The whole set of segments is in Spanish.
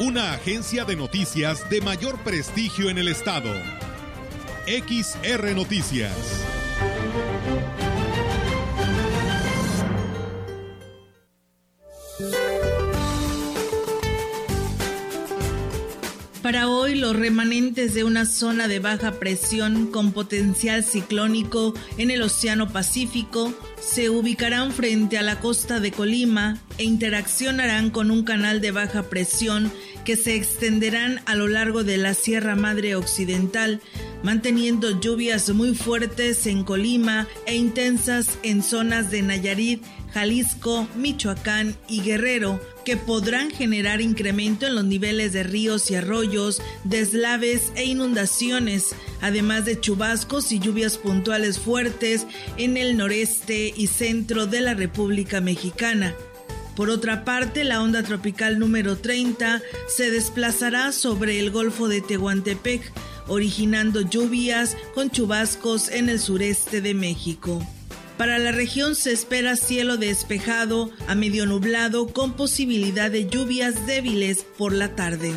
Una agencia de noticias de mayor prestigio en el estado. XR Noticias. Para hoy, los remanentes de una zona de baja presión con potencial ciclónico en el Océano Pacífico se ubicarán frente a la costa de Colima e interaccionarán con un canal de baja presión que se extenderán a lo largo de la Sierra Madre Occidental, manteniendo lluvias muy fuertes en Colima e intensas en zonas de Nayarit, Jalisco, Michoacán y Guerrero, que podrán generar incremento en los niveles de ríos y arroyos, deslaves e inundaciones, además de chubascos y lluvias puntuales fuertes en el noreste y centro de la República Mexicana. Por otra parte, la onda tropical número 30 se desplazará sobre el Golfo de Tehuantepec, originando lluvias con chubascos en el sureste de México. Para la región se espera cielo despejado a medio nublado con posibilidad de lluvias débiles por la tarde.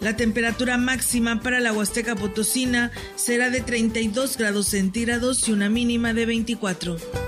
La temperatura máxima para la Huasteca Potosina será de 32 grados centígrados y una mínima de 24.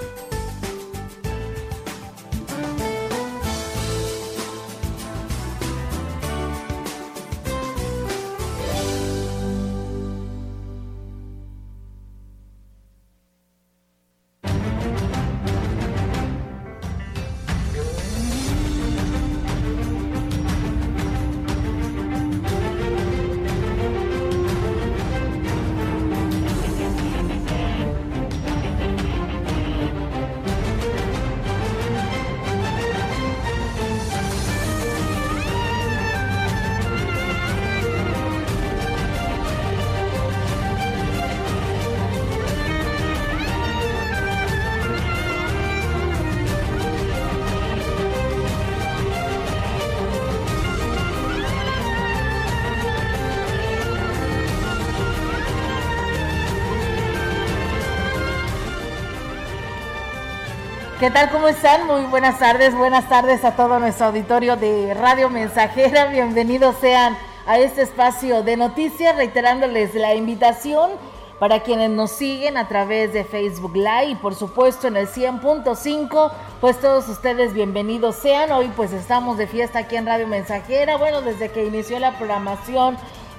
¿Qué tal? ¿Cómo están? Muy buenas tardes, buenas tardes a todo nuestro auditorio de Radio Mensajera. Bienvenidos sean a este espacio de noticias, reiterándoles la invitación para quienes nos siguen a través de Facebook Live y por supuesto en el 100.5, pues todos ustedes bienvenidos sean. Hoy pues estamos de fiesta aquí en Radio Mensajera, bueno, desde que inició la programación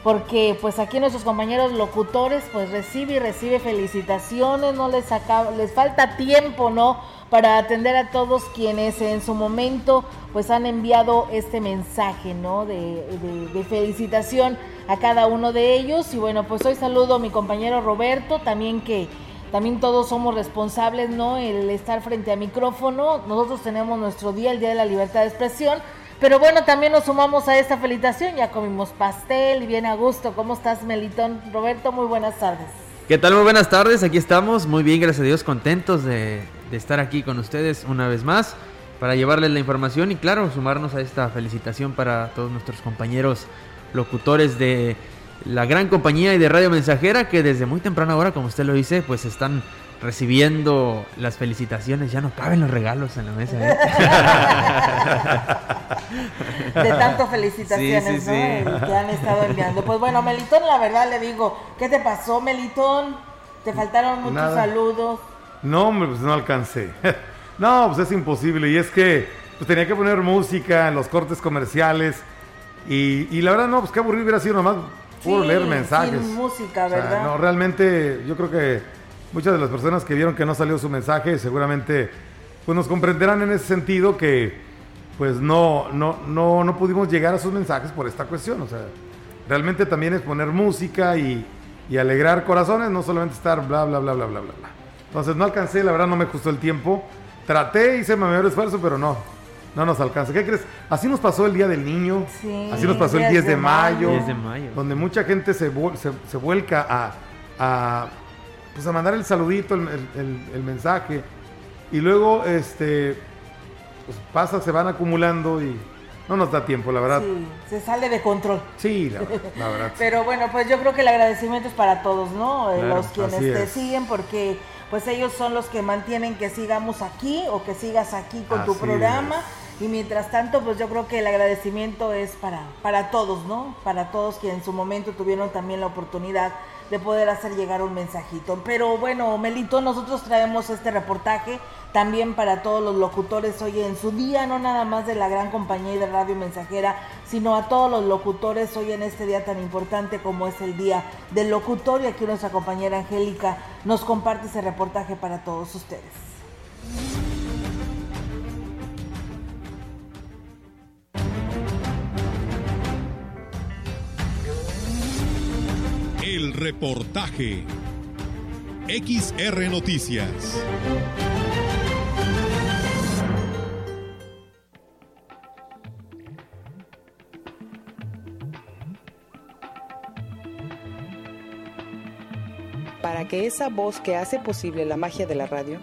porque pues aquí nuestros compañeros locutores pues recibe y recibe felicitaciones, no les acaba, les falta tiempo, ¿no? Para atender a todos quienes en su momento pues han enviado este mensaje, ¿no? De, felicitación a cada uno de ellos. Y bueno, pues hoy saludo a mi compañero Roberto, también que también todos somos responsables, ¿no? El estar frente a micrófono. Nosotros tenemos nuestro día, el Día de la Libertad de Expresión. Pero bueno, también nos sumamos a esta felicitación. Ya comimos pastel y bien a gusto. ¿Cómo estás, Melitón? Roberto, muy buenas tardes. ¿Qué tal? Muy buenas tardes. Aquí estamos. Muy bien, gracias a Dios, contentos de, de estar aquí con ustedes una vez más para llevarles la información y claro, sumarnos a esta felicitación para todos nuestros compañeros locutores de la gran compañía y de Radio Mensajera que desde muy temprana hora, como usted lo dice, pues están recibiendo las felicitaciones. Ya no caben los regalos en la mesa. ¿eh? De tanto felicitaciones que han estado enviando. Pues bueno, Melitón, la verdad le digo, ¿qué te pasó, Melitón? Te faltaron muchos saludos. No, hombre, pues no alcancé. no, pues es imposible. Y es que pues tenía que poner música en los cortes comerciales. Y, la verdad, no, pues qué aburrido hubiera sido nomás por leer mensajes. Sin música, ¿verdad? no, realmente yo creo que muchas de las personas que vieron que no salió su mensaje seguramente pues nos comprenderán en ese sentido que pues no, no, no, no pudimos llegar a sus mensajes por esta cuestión. O sea, realmente también es poner música y, y alegrar corazones, no solamente estar bla, bla, bla, bla, bla, bla. Entonces no alcancé, la verdad no me gustó el tiempo. Traté, hice mi mayor esfuerzo, pero no. no nos alcanza. ¿Qué crees? Así nos pasó el Día del Niño, así nos pasó el 10 de, mayo, donde mucha gente se, se, vuelca a, a, pues a mandar el saludito, el, mensaje, y luego este, pues pasa, se van acumulando y no nos da tiempo, la verdad. Sí, se sale de control. Sí, la, verdad. Pero bueno, pues yo creo que el agradecimiento es para todos, ¿no? Eh, los quienes te siguen, porque pues ellos son los que mantienen que sigamos aquí o que sigas aquí con tu programa. Y mientras tanto, pues yo creo que el agradecimiento es para, para todos, ¿no? Para todos que en su momento tuvieron también la oportunidad de poder hacer llegar un mensajito. Pero bueno, Melito, nosotros traemos este reportaje también para todos los locutores hoy en su día, no nada más de la gran compañía y de Radio Mensajera, sino a todos los locutores hoy en este día tan importante como es el día del locutor. Y aquí nuestra compañera Angélica nos comparte ese reportaje para todos ustedes. El reportaje. XR Noticias. Para que esa voz que hace posible la magia de la radio,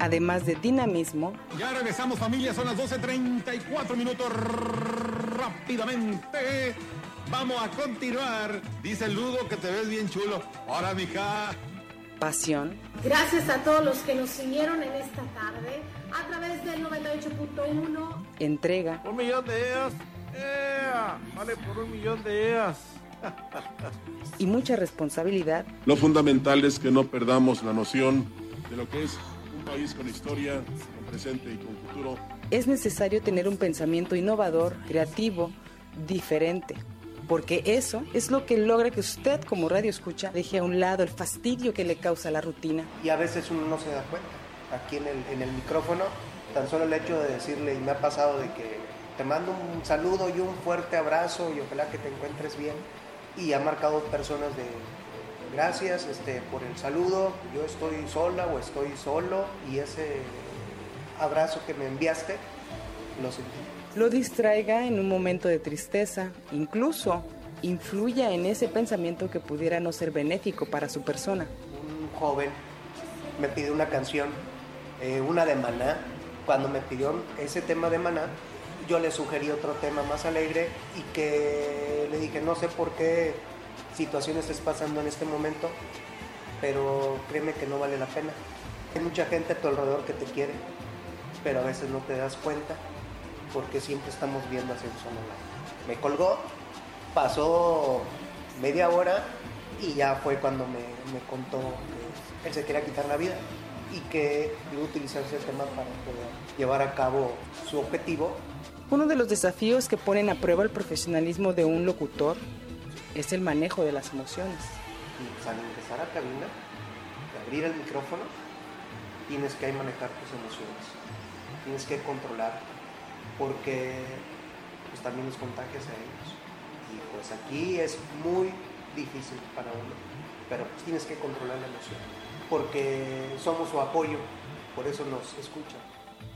además de dinamismo. Ya regresamos familia, son las 12.34 minutos rápidamente. Vamos a continuar. Dice Ludo que te ves bien chulo. Ahora, mija. Pasión. Gracias a todos los que nos siguieron en esta tarde a través del 98.1. Entrega. Un millón de EAS. Vale por un millón de EAS. Y mucha responsabilidad. Lo fundamental es que no perdamos la noción de lo que es un país con historia, con presente y con futuro. Es necesario tener un pensamiento innovador, creativo, diferente porque eso es lo que logra que usted como radio escucha deje a un lado el fastidio que le causa la rutina. Y a veces uno no se da cuenta. Aquí en el, en el micrófono, tan solo el hecho de decirle, y me ha pasado de que te mando un saludo y un fuerte abrazo y ojalá que te encuentres bien. Y ha marcado personas de gracias este, por el saludo, yo estoy sola o estoy solo y ese abrazo que me enviaste lo sentí lo distraiga en un momento de tristeza, incluso influya en ese pensamiento que pudiera no ser benéfico para su persona. Un joven me pidió una canción, eh, una de Maná. Cuando me pidió ese tema de Maná, yo le sugerí otro tema más alegre y que le dije, no sé por qué situaciones estás pasando en este momento, pero créeme que no vale la pena. Hay mucha gente a tu alrededor que te quiere, pero a veces no te das cuenta porque siempre estamos viendo solo lado. Me colgó, pasó media hora y ya fue cuando me, contó que él se quería quitar la vida y que iba a utilizar ese tema para poder llevar a cabo su objetivo. Uno de los desafíos que ponen a prueba el profesionalismo de un locutor es el manejo de las emociones. Y al empezar a cabina, abrir el micrófono, tienes que manejar tus emociones, tienes que controlar porque pues también los contagias a ellos. Y pues aquí es muy difícil para uno, pero pues tienes que controlar la emoción, porque somos su apoyo, por eso nos escuchan.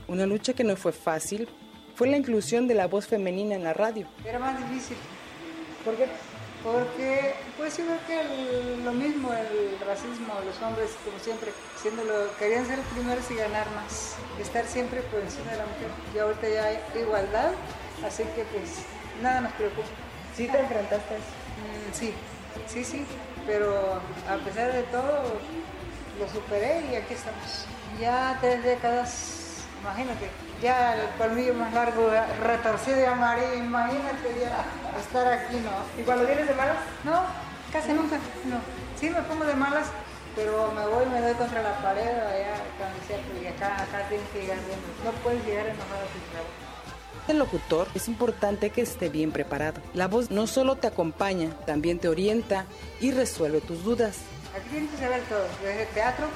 Una lucha que no fue fácil fue la inclusión de la voz femenina en la radio. Era más difícil. ¿Por qué? Porque, pues igual que lo mismo, el racismo, los hombres, como siempre, siendo lo, querían ser primeros y ganar más, estar siempre por encima de la mujer. Y ahorita ya hay igualdad, así que pues nada nos preocupa. ¿Sí te enfrentaste a eso? Mm, sí, sí, sí, pero a pesar de todo lo superé y aquí estamos. Ya tres décadas, imagínate, ya el colmillo más largo, retorcido y amarillo, imagínate ya estar aquí, ¿no? ¿Y cuando vienes de malas? No, casi nunca, no. Sí me pongo de malas, pero me voy, me doy contra la pared, allá, cuando y acá, acá tienes que llegar bien. No puedes llegar enojado a tu trabajo. El locutor es importante que esté bien preparado. La voz no solo te acompaña, también te orienta y resuelve tus dudas. Aquí tienes que saber todo, desde teatro,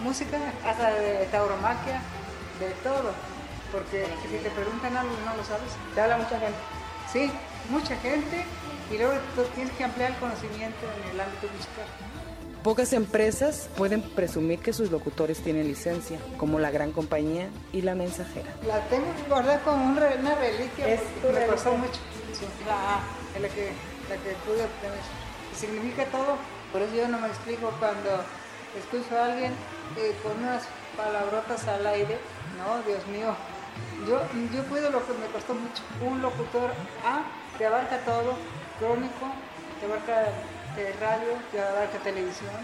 música, hasta de tauromaquia, de todo porque si te preguntan algo no lo sabes. Te habla mucha gente. Sí, mucha gente y luego tienes que ampliar el conocimiento en el ámbito musical. Pocas empresas pueden presumir que sus locutores tienen licencia, como la gran compañía y la mensajera. La tengo guardada como una reliquia. Es tu me costó mucho. Sí, la que, la que pude obtener. Significa todo, por eso yo no me explico cuando escucho a alguien eh, con unas palabrotas al aire, no, Dios mío, yo, yo puedo lo que me costó mucho. Un locutor A te abarca todo, crónico, te abarca de radio, te abarca televisión,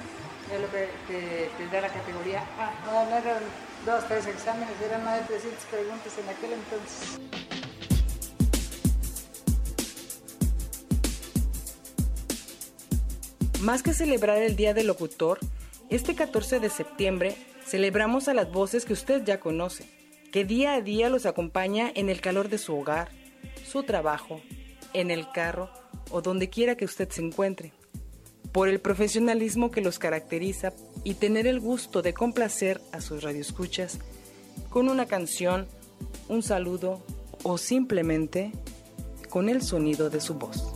es lo que te, da la categoría A. No, no eran dos, tres exámenes, eran más de 300 preguntas en aquel entonces. Más que celebrar el Día del Locutor, este 14 de septiembre celebramos a las voces que usted ya conoce, que día a día los acompaña en el calor de su hogar, su trabajo, en el carro o donde quiera que usted se encuentre, por el profesionalismo que los caracteriza y tener el gusto de complacer a sus radioescuchas con una canción, un saludo o simplemente con el sonido de su voz.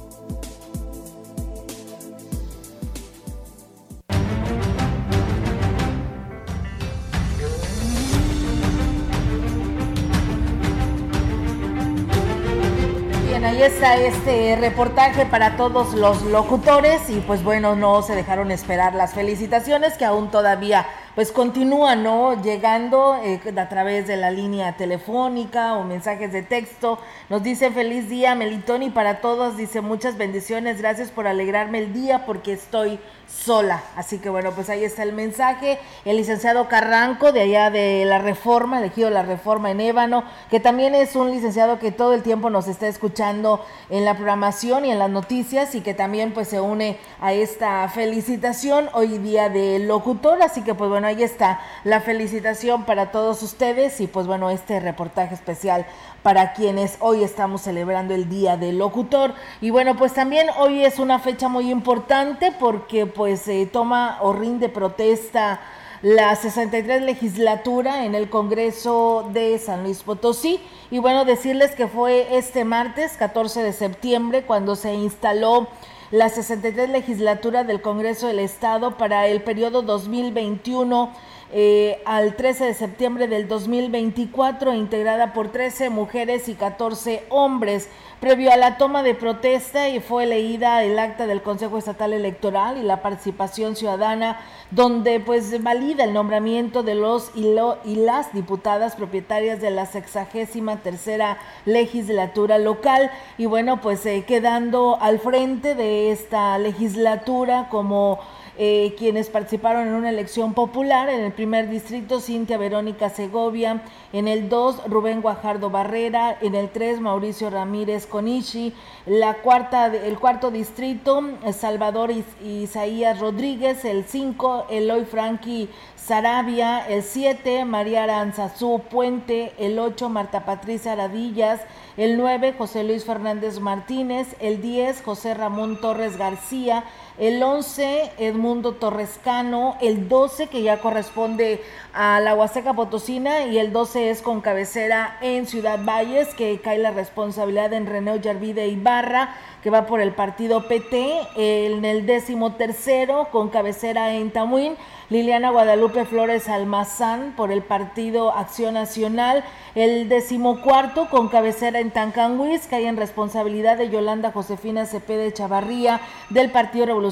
Ahí está este reportaje para todos los locutores y pues bueno, no se dejaron esperar las felicitaciones que aún todavía pues continúan, ¿no? Llegando eh, a través de la línea telefónica o mensajes de texto. Nos dice feliz día Melitoni para todos, dice muchas bendiciones, gracias por alegrarme el día porque estoy sola. Así que bueno, pues ahí está el mensaje. El licenciado Carranco, de allá de la Reforma, elegido la Reforma en Ébano, que también es un licenciado que todo el tiempo nos está escuchando en la programación y en las noticias y que también pues se une a esta felicitación hoy día de locutor. Así que pues bueno, ahí está la felicitación para todos ustedes y pues bueno, este reportaje especial para quienes hoy estamos celebrando el Día del Locutor. Y bueno, pues también hoy es una fecha muy importante porque pues se toma o rinde protesta la 63 legislatura en el Congreso de San Luis Potosí. Y bueno, decirles que fue este martes 14 de septiembre cuando se instaló la 63 legislatura del Congreso del Estado para el periodo 2021 eh, al 13 de septiembre del 2024, integrada por 13 mujeres y 14 hombres. Previo a la toma de protesta y fue leída el acta del Consejo Estatal Electoral y la participación ciudadana, donde pues valida el nombramiento de los y, y las diputadas propietarias de la sexagésima tercera legislatura local. Y bueno, pues eh, quedando al frente de esta legislatura como eh, quienes participaron en una elección popular. En el primer distrito, Cintia Verónica Segovia. En el 2, Rubén Guajardo Barrera. En el 3, Mauricio Ramírez Conichi. La cuarta, el cuarto distrito, Salvador Isaías Rodríguez. El 5, Eloy Franqui Sarabia. El 7, María Aranzazú Puente. El 8, Marta Patricia Aradillas. El 9, José Luis Fernández Martínez. El 10, José Ramón Torres García el 11 Edmundo Torrescano, el 12 que ya corresponde a la Huasteca Potosina. Y el 12 es con cabecera en Ciudad Valles, que cae la responsabilidad en René Yarvide Ibarra, que va por el partido PT, en el décimo tercero con cabecera en Tamuín, Liliana Guadalupe Flores Almazán por el partido Acción Nacional, el decimocuarto con cabecera en Tancanhuis, que hay en responsabilidad de Yolanda Josefina Cepeda Chavarría del Partido Revolucionario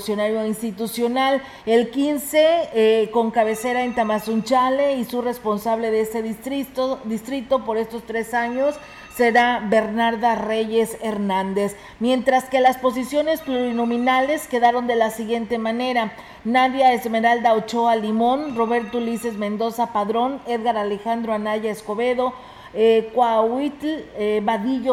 Institucional, el 15 eh, con cabecera en Tamazunchale y su responsable de ese distrito, distrito por estos tres años será Bernarda Reyes Hernández, mientras que las posiciones plurinominales quedaron de la siguiente manera. Nadia Esmeralda Ochoa Limón, Roberto Ulises Mendoza Padrón, Edgar Alejandro Anaya Escobedo, eh, Coahuitl eh,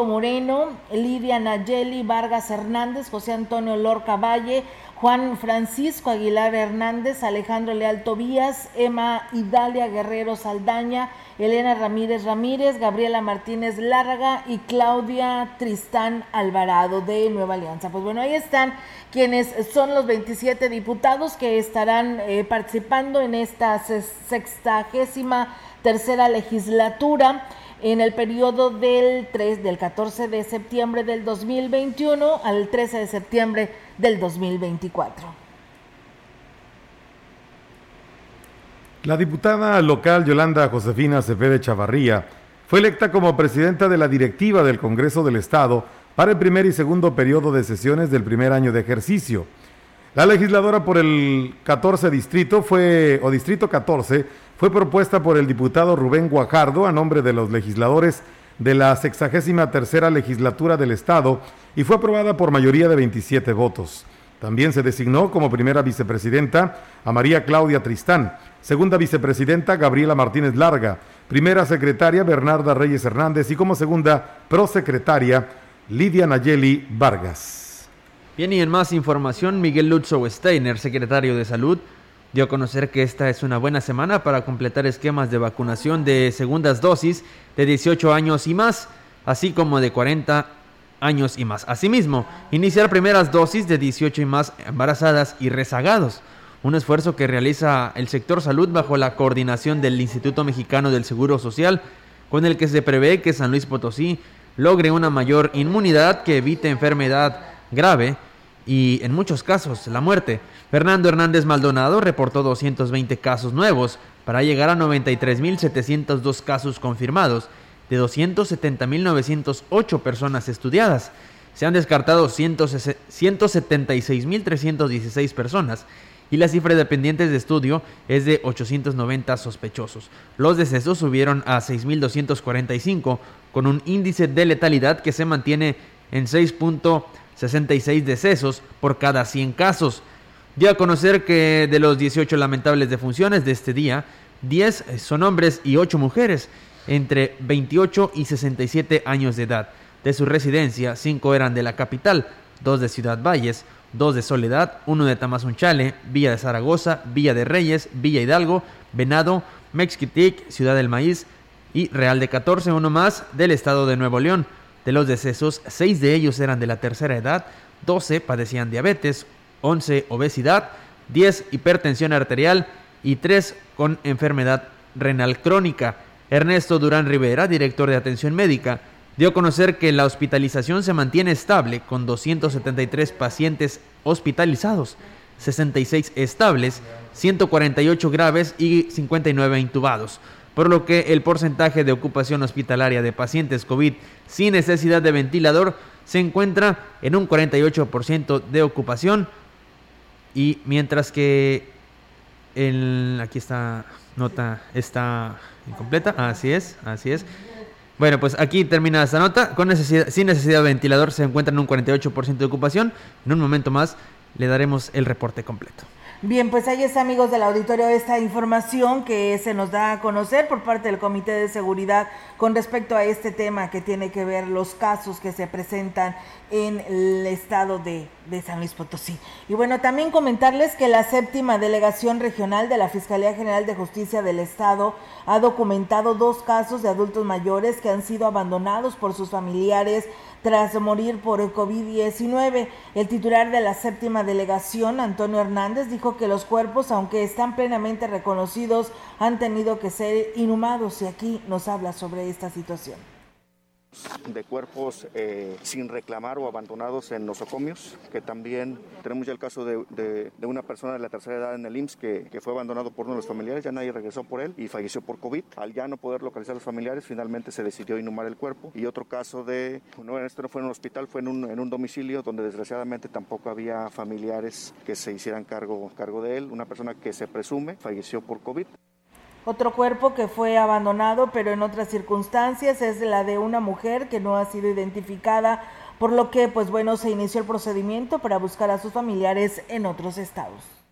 Moreno, Lidia Nayeli Vargas Hernández, José Antonio Lorca Valle, Juan Francisco Aguilar Hernández, Alejandro Leal Tobías, Emma Idalia Guerrero Saldaña, Elena Ramírez Ramírez, Gabriela Martínez Larga y Claudia Tristán Alvarado de Nueva Alianza. Pues bueno, ahí están quienes son los 27 diputados que estarán eh, participando en esta sextagésima tercera legislatura en el periodo del 3 del 14 de septiembre del 2021 al 13 de septiembre del 2024. La diputada local Yolanda Josefina Cepede Chavarría fue electa como presidenta de la directiva del Congreso del Estado para el primer y segundo periodo de sesiones del primer año de ejercicio. La legisladora por el 14 distrito fue, o distrito 14, fue propuesta por el diputado Rubén Guajardo a nombre de los legisladores de la sexagésima tercera legislatura del Estado y fue aprobada por mayoría de 27 votos. También se designó como primera vicepresidenta a María Claudia Tristán, segunda vicepresidenta Gabriela Martínez Larga, primera secretaria Bernarda Reyes Hernández y como segunda prosecretaria Lidia Nayeli Vargas. Bien, y en más información, Miguel Lutzow Steiner, secretario de Salud, dio a conocer que esta es una buena semana para completar esquemas de vacunación de segundas dosis de 18 años y más, así como de 40 años y más. Asimismo, iniciar primeras dosis de 18 y más embarazadas y rezagados, un esfuerzo que realiza el sector salud bajo la coordinación del Instituto Mexicano del Seguro Social, con el que se prevé que San Luis Potosí logre una mayor inmunidad que evite enfermedad grave y en muchos casos la muerte. Fernando Hernández Maldonado reportó 220 casos nuevos para llegar a 93.702 casos confirmados de 270.908 personas estudiadas. Se han descartado 176.316 personas y la cifra de pendientes de estudio es de 890 sospechosos. Los decesos subieron a 6.245 con un índice de letalidad que se mantiene en 6. 66 decesos por cada 100 casos. Dio a conocer que de los 18 lamentables defunciones de este día, 10 son hombres y 8 mujeres, entre 28 y 67 años de edad. De su residencia, 5 eran de la capital, 2 de Ciudad Valles, 2 de Soledad, 1 de Tamazunchale, Villa de Zaragoza, Villa de Reyes, Villa Hidalgo, Venado, Mexquitic, Ciudad del Maíz y Real de 14, uno más del estado de Nuevo León. De los decesos, seis de ellos eran de la tercera edad, 12 padecían diabetes, 11 obesidad, 10 hipertensión arterial y 3 con enfermedad renal crónica. Ernesto Durán Rivera, director de atención médica, dio a conocer que la hospitalización se mantiene estable con 273 pacientes hospitalizados, 66 estables, 148 graves y 59 intubados por lo que el porcentaje de ocupación hospitalaria de pacientes COVID sin necesidad de ventilador se encuentra en un 48% de ocupación y mientras que el, aquí esta nota está incompleta, así es, así es. Bueno, pues aquí termina esta nota. Con sin necesidad de ventilador se encuentra en un 48% de ocupación. En un momento más le daremos el reporte completo. Bien, pues ahí está, amigos del auditorio, esta información que se nos da a conocer por parte del Comité de Seguridad con respecto a este tema que tiene que ver los casos que se presentan en el estado de, de, San Luis Potosí. Y bueno, también comentarles que la séptima delegación regional de la Fiscalía General de Justicia del Estado ha documentado dos casos de adultos mayores que han sido abandonados por sus familiares tras morir por el COVID-19. El titular de la séptima delegación, Antonio Hernández, dijo que los cuerpos, aunque están plenamente reconocidos, han tenido que ser inhumados y aquí nos habla sobre esta situación de cuerpos eh, sin reclamar o abandonados en nosocomios, que también tenemos ya el caso de, una persona de la tercera edad en el IMSS que, que, fue abandonado por uno de los familiares, ya nadie regresó por él y falleció por COVID. Al ya no poder localizar a los familiares, finalmente se decidió inhumar el cuerpo. Y otro caso de, no, esto no fue en un hospital, fue en un, en un domicilio donde desgraciadamente tampoco había familiares que se hicieran cargo, cargo de él, una persona que se presume falleció por COVID. Otro cuerpo que fue abandonado, pero en otras circunstancias, es la de una mujer que no ha sido identificada, por lo que, pues bueno, se inició el procedimiento para buscar a sus familiares en otros estados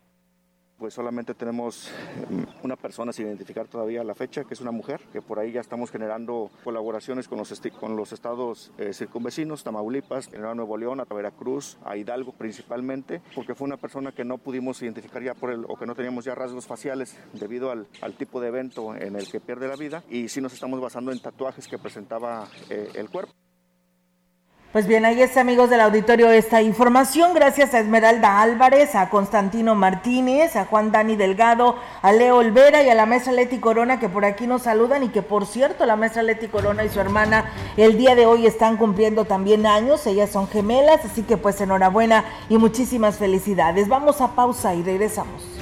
pues solamente tenemos mm, una persona sin identificar todavía la fecha, que es una mujer, que por ahí ya estamos generando colaboraciones con los, con los estados eh, circunvecinos, Tamaulipas, General Nuevo León, a Veracruz, a Hidalgo principalmente, porque fue una persona que no pudimos identificar ya por el, o que no teníamos ya rasgos faciales debido al, al tipo de evento en el que pierde la vida, y sí nos estamos basando en tatuajes que presentaba eh, el cuerpo. Pues bien, ahí está, amigos del auditorio, esta información. Gracias a Esmeralda Álvarez, a Constantino Martínez, a Juan Dani Delgado, a Leo Olvera y a la maestra Leti Corona que por aquí nos saludan y que por cierto la maestra Leti Corona y su hermana el día de hoy están cumpliendo también años. Ellas son gemelas, así que pues enhorabuena y muchísimas felicidades. Vamos a pausa y regresamos.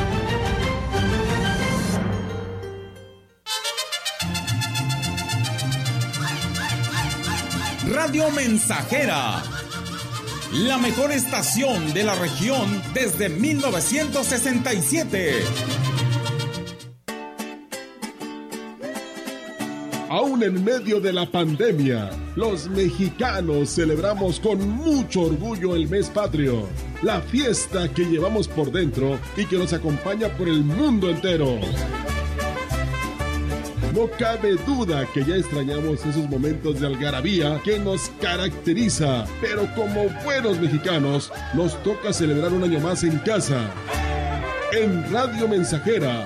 Radio Mensajera. La mejor estación de la región desde 1967. Aún en medio de la pandemia, los mexicanos celebramos con mucho orgullo el mes patrio, la fiesta que llevamos por dentro y que nos acompaña por el mundo entero. No cabe duda que ya extrañamos esos momentos de algarabía que nos caracteriza, pero como buenos mexicanos nos toca celebrar un año más en casa. En Radio Mensajera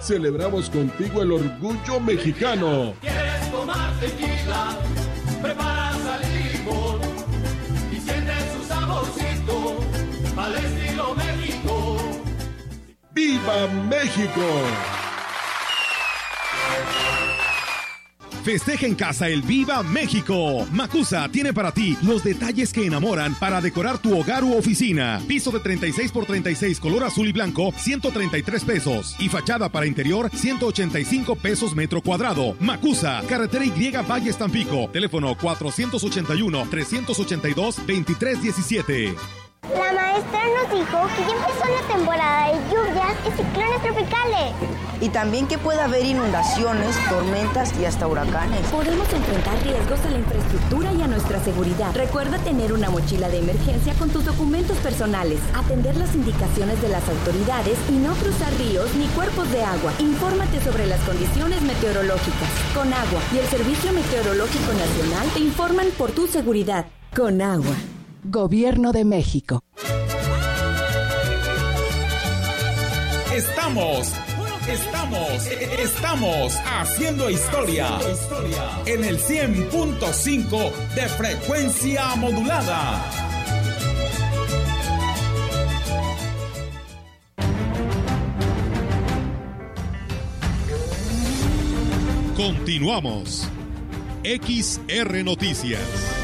celebramos contigo el orgullo mexicano. ¿Quieres tomar tequila? Preparas al limón y sientes su saborcito al estilo México. ¡Viva México! Festeja en casa el Viva México. Macusa tiene para ti los detalles que enamoran para decorar tu hogar u oficina. Piso de 36 por 36 color azul y blanco, 133 pesos. Y fachada para interior, 185 pesos metro cuadrado. Macusa, carretera Y Valle Tampico. Teléfono 481 382 2317. La maestra nos dijo que ya empezó la temporada de lluvias y ciclones tropicales. Y también que puede haber inundaciones, tormentas y hasta huracanes. Podemos enfrentar riesgos a la infraestructura y a nuestra seguridad. Recuerda tener una mochila de emergencia con tus documentos personales, atender las indicaciones de las autoridades y no cruzar ríos ni cuerpos de agua. Infórmate sobre las condiciones meteorológicas. Con agua y el Servicio Meteorológico Nacional te informan por tu seguridad. Con agua. Gobierno de México. Estamos, estamos, estamos haciendo historia en el 100.5 de frecuencia modulada. Continuamos. XR Noticias.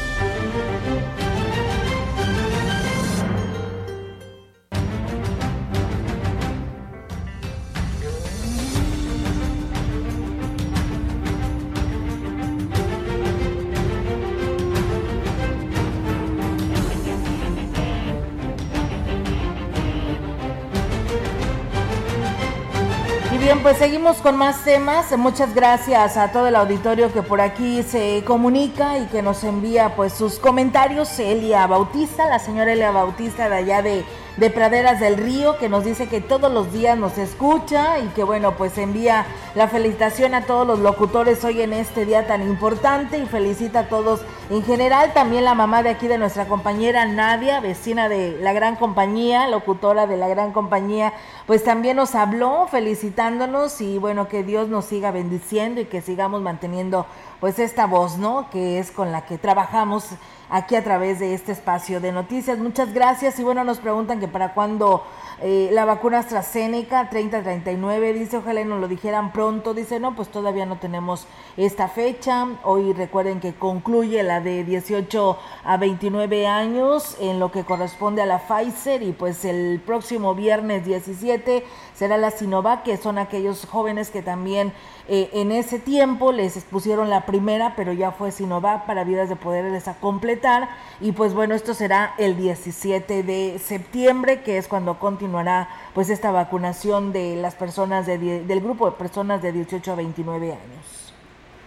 Bien, pues seguimos con más temas. Muchas gracias a todo el auditorio que por aquí se comunica y que nos envía pues sus comentarios. Elia Bautista, la señora Elia Bautista de allá de, de Praderas del Río, que nos dice que todos los días nos escucha y que bueno, pues envía la felicitación a todos los locutores hoy en este día tan importante y felicita a todos en general. También la mamá de aquí de nuestra compañera Nadia, vecina de la gran compañía, locutora de la gran compañía, pues también nos habló felicitándonos y bueno, que Dios nos siga bendiciendo y que sigamos manteniendo pues esta voz, ¿no? Que es con la que trabajamos aquí a través de este espacio de noticias. Muchas gracias y bueno, nos preguntan que para cuándo eh, la vacuna AstraZeneca 3039, dice, ojalá y nos lo dijeran pronto, dice, no, pues todavía no tenemos esta fecha. Hoy recuerden que concluye la de 18 a 29 años en lo que corresponde a la Pfizer y pues el próximo viernes 17 será la Sinovac, que son aquellos jóvenes que también eh, en ese tiempo les expusieron la primera, pero ya fue Sinovac para vidas de poderles a completar. Y pues bueno, esto será el 17 de septiembre, que es cuando continuará pues esta vacunación de las personas de, del grupo de personas de 18 a 29 años.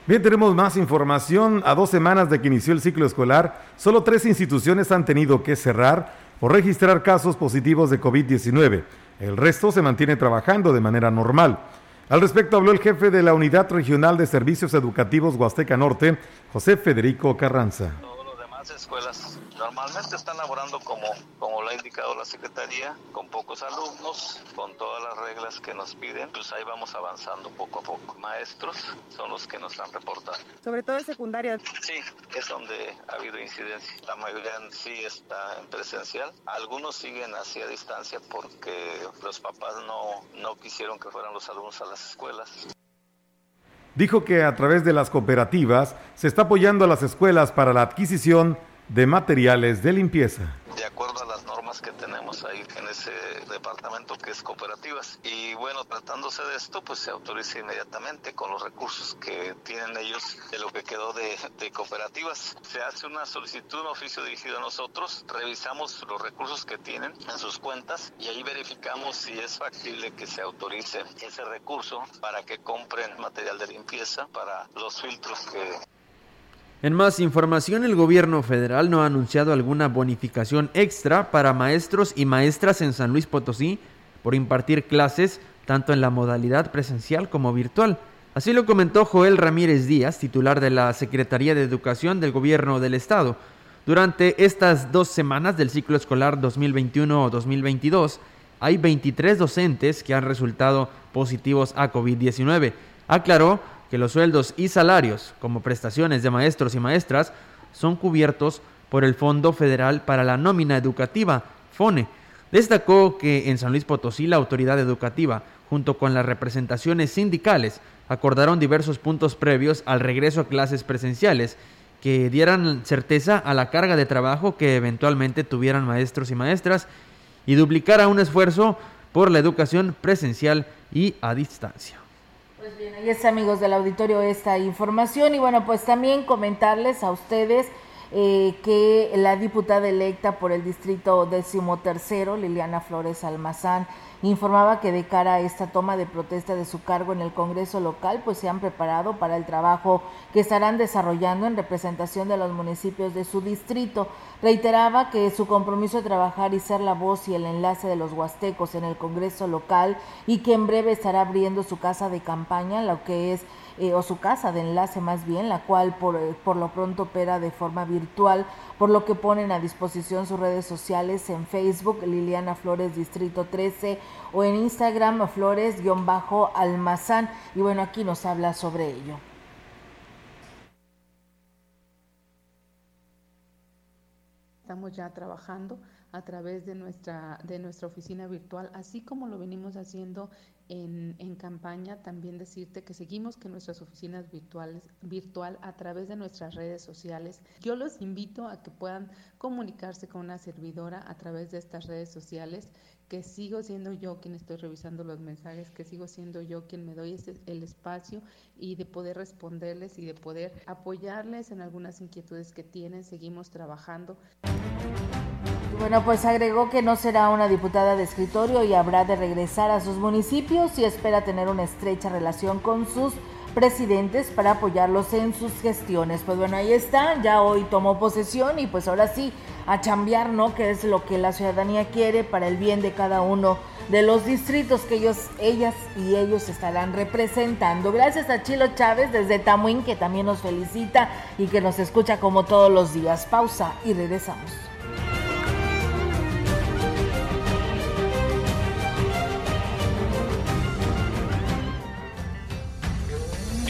Bien, tenemos más información. A dos semanas de que inició el ciclo escolar, solo tres instituciones han tenido que cerrar por registrar casos positivos de COVID-19. El resto se mantiene trabajando de manera normal. Al respecto habló el jefe de la Unidad Regional de Servicios Educativos Huasteca Norte, José Federico Carranza. Normalmente están laborando como, como lo ha indicado la Secretaría, con pocos alumnos, con todas las reglas que nos piden, pues ahí vamos avanzando poco a poco. Maestros son los que nos han reportado. Sobre todo en secundaria. Sí, es donde ha habido incidencia. La mayoría sí está en presencial. Algunos siguen hacia distancia porque los papás no, no quisieron que fueran los alumnos a las escuelas. Dijo que a través de las cooperativas se está apoyando a las escuelas para la adquisición de materiales de limpieza. De acuerdo a las normas que tenemos ahí en ese departamento que es cooperativas. Y bueno, tratándose de esto, pues se autoriza inmediatamente con los recursos que tienen ellos de lo que quedó de, cooperativas. Se hace una solicitud, un oficio dirigido a nosotros, revisamos los recursos que tienen en sus cuentas y ahí verificamos si es factible que se autorice ese recurso para que compren material de limpieza para los filtros que en más información, el gobierno federal no ha anunciado alguna bonificación extra para maestros y maestras en San Luis Potosí por impartir clases tanto en la modalidad presencial como virtual. Así lo comentó Joel Ramírez Díaz, titular de la Secretaría de Educación del Gobierno del Estado. Durante estas dos semanas del ciclo escolar 2021-2022, hay 23 docentes que han resultado positivos a COVID-19. Aclaró que los sueldos y salarios, como prestaciones de maestros y maestras, son cubiertos por el Fondo Federal para la Nómina Educativa, FONE. Destacó que en San Luis Potosí la autoridad educativa, junto con las representaciones sindicales, acordaron diversos puntos previos al regreso a clases presenciales que dieran certeza a la carga de trabajo que eventualmente tuvieran maestros y maestras y duplicara un esfuerzo por la educación presencial y a distancia. Pues bien, ahí está amigos del auditorio esta información. Y bueno, pues también comentarles a ustedes eh, que la diputada electa por el distrito decimotercero, Liliana Flores Almazán, informaba que de cara a esta toma de protesta de su cargo en el Congreso local, pues se han preparado para el trabajo que estarán desarrollando en representación de los municipios de su distrito. Reiteraba que su compromiso de trabajar y ser la voz y el enlace de los huastecos en el Congreso local y que en breve estará abriendo su casa de campaña, lo que es eh, o su casa de enlace más bien, la cual por, eh, por lo pronto opera de forma virtual, por lo que ponen a disposición sus redes sociales en Facebook, Liliana Flores Distrito 13, o en Instagram, Flores-Almazán. Y bueno, aquí nos habla sobre ello. Estamos ya trabajando a través de nuestra, de nuestra oficina virtual, así como lo venimos haciendo en, en, campaña, también decirte que seguimos que nuestras oficinas virtuales, virtual a través de nuestras redes sociales. Yo los invito a que puedan comunicarse con una servidora a través de estas redes sociales, que sigo siendo yo quien estoy revisando los mensajes, que sigo siendo yo quien me doy el espacio y de poder responderles y de poder apoyarles en algunas inquietudes que tienen. Seguimos trabajando. Bueno, pues agregó que no será una diputada de escritorio y habrá de regresar a sus municipios y espera tener una estrecha relación con sus presidentes para apoyarlos en sus gestiones. Pues bueno, ahí está, ya hoy tomó posesión y pues ahora sí, a chambear, ¿no? Que es lo que la ciudadanía quiere para el bien de cada uno de los distritos que ellos, ellas y ellos estarán representando. Gracias a Chilo Chávez desde Tamuín, que también nos felicita y que nos escucha como todos los días. Pausa y regresamos.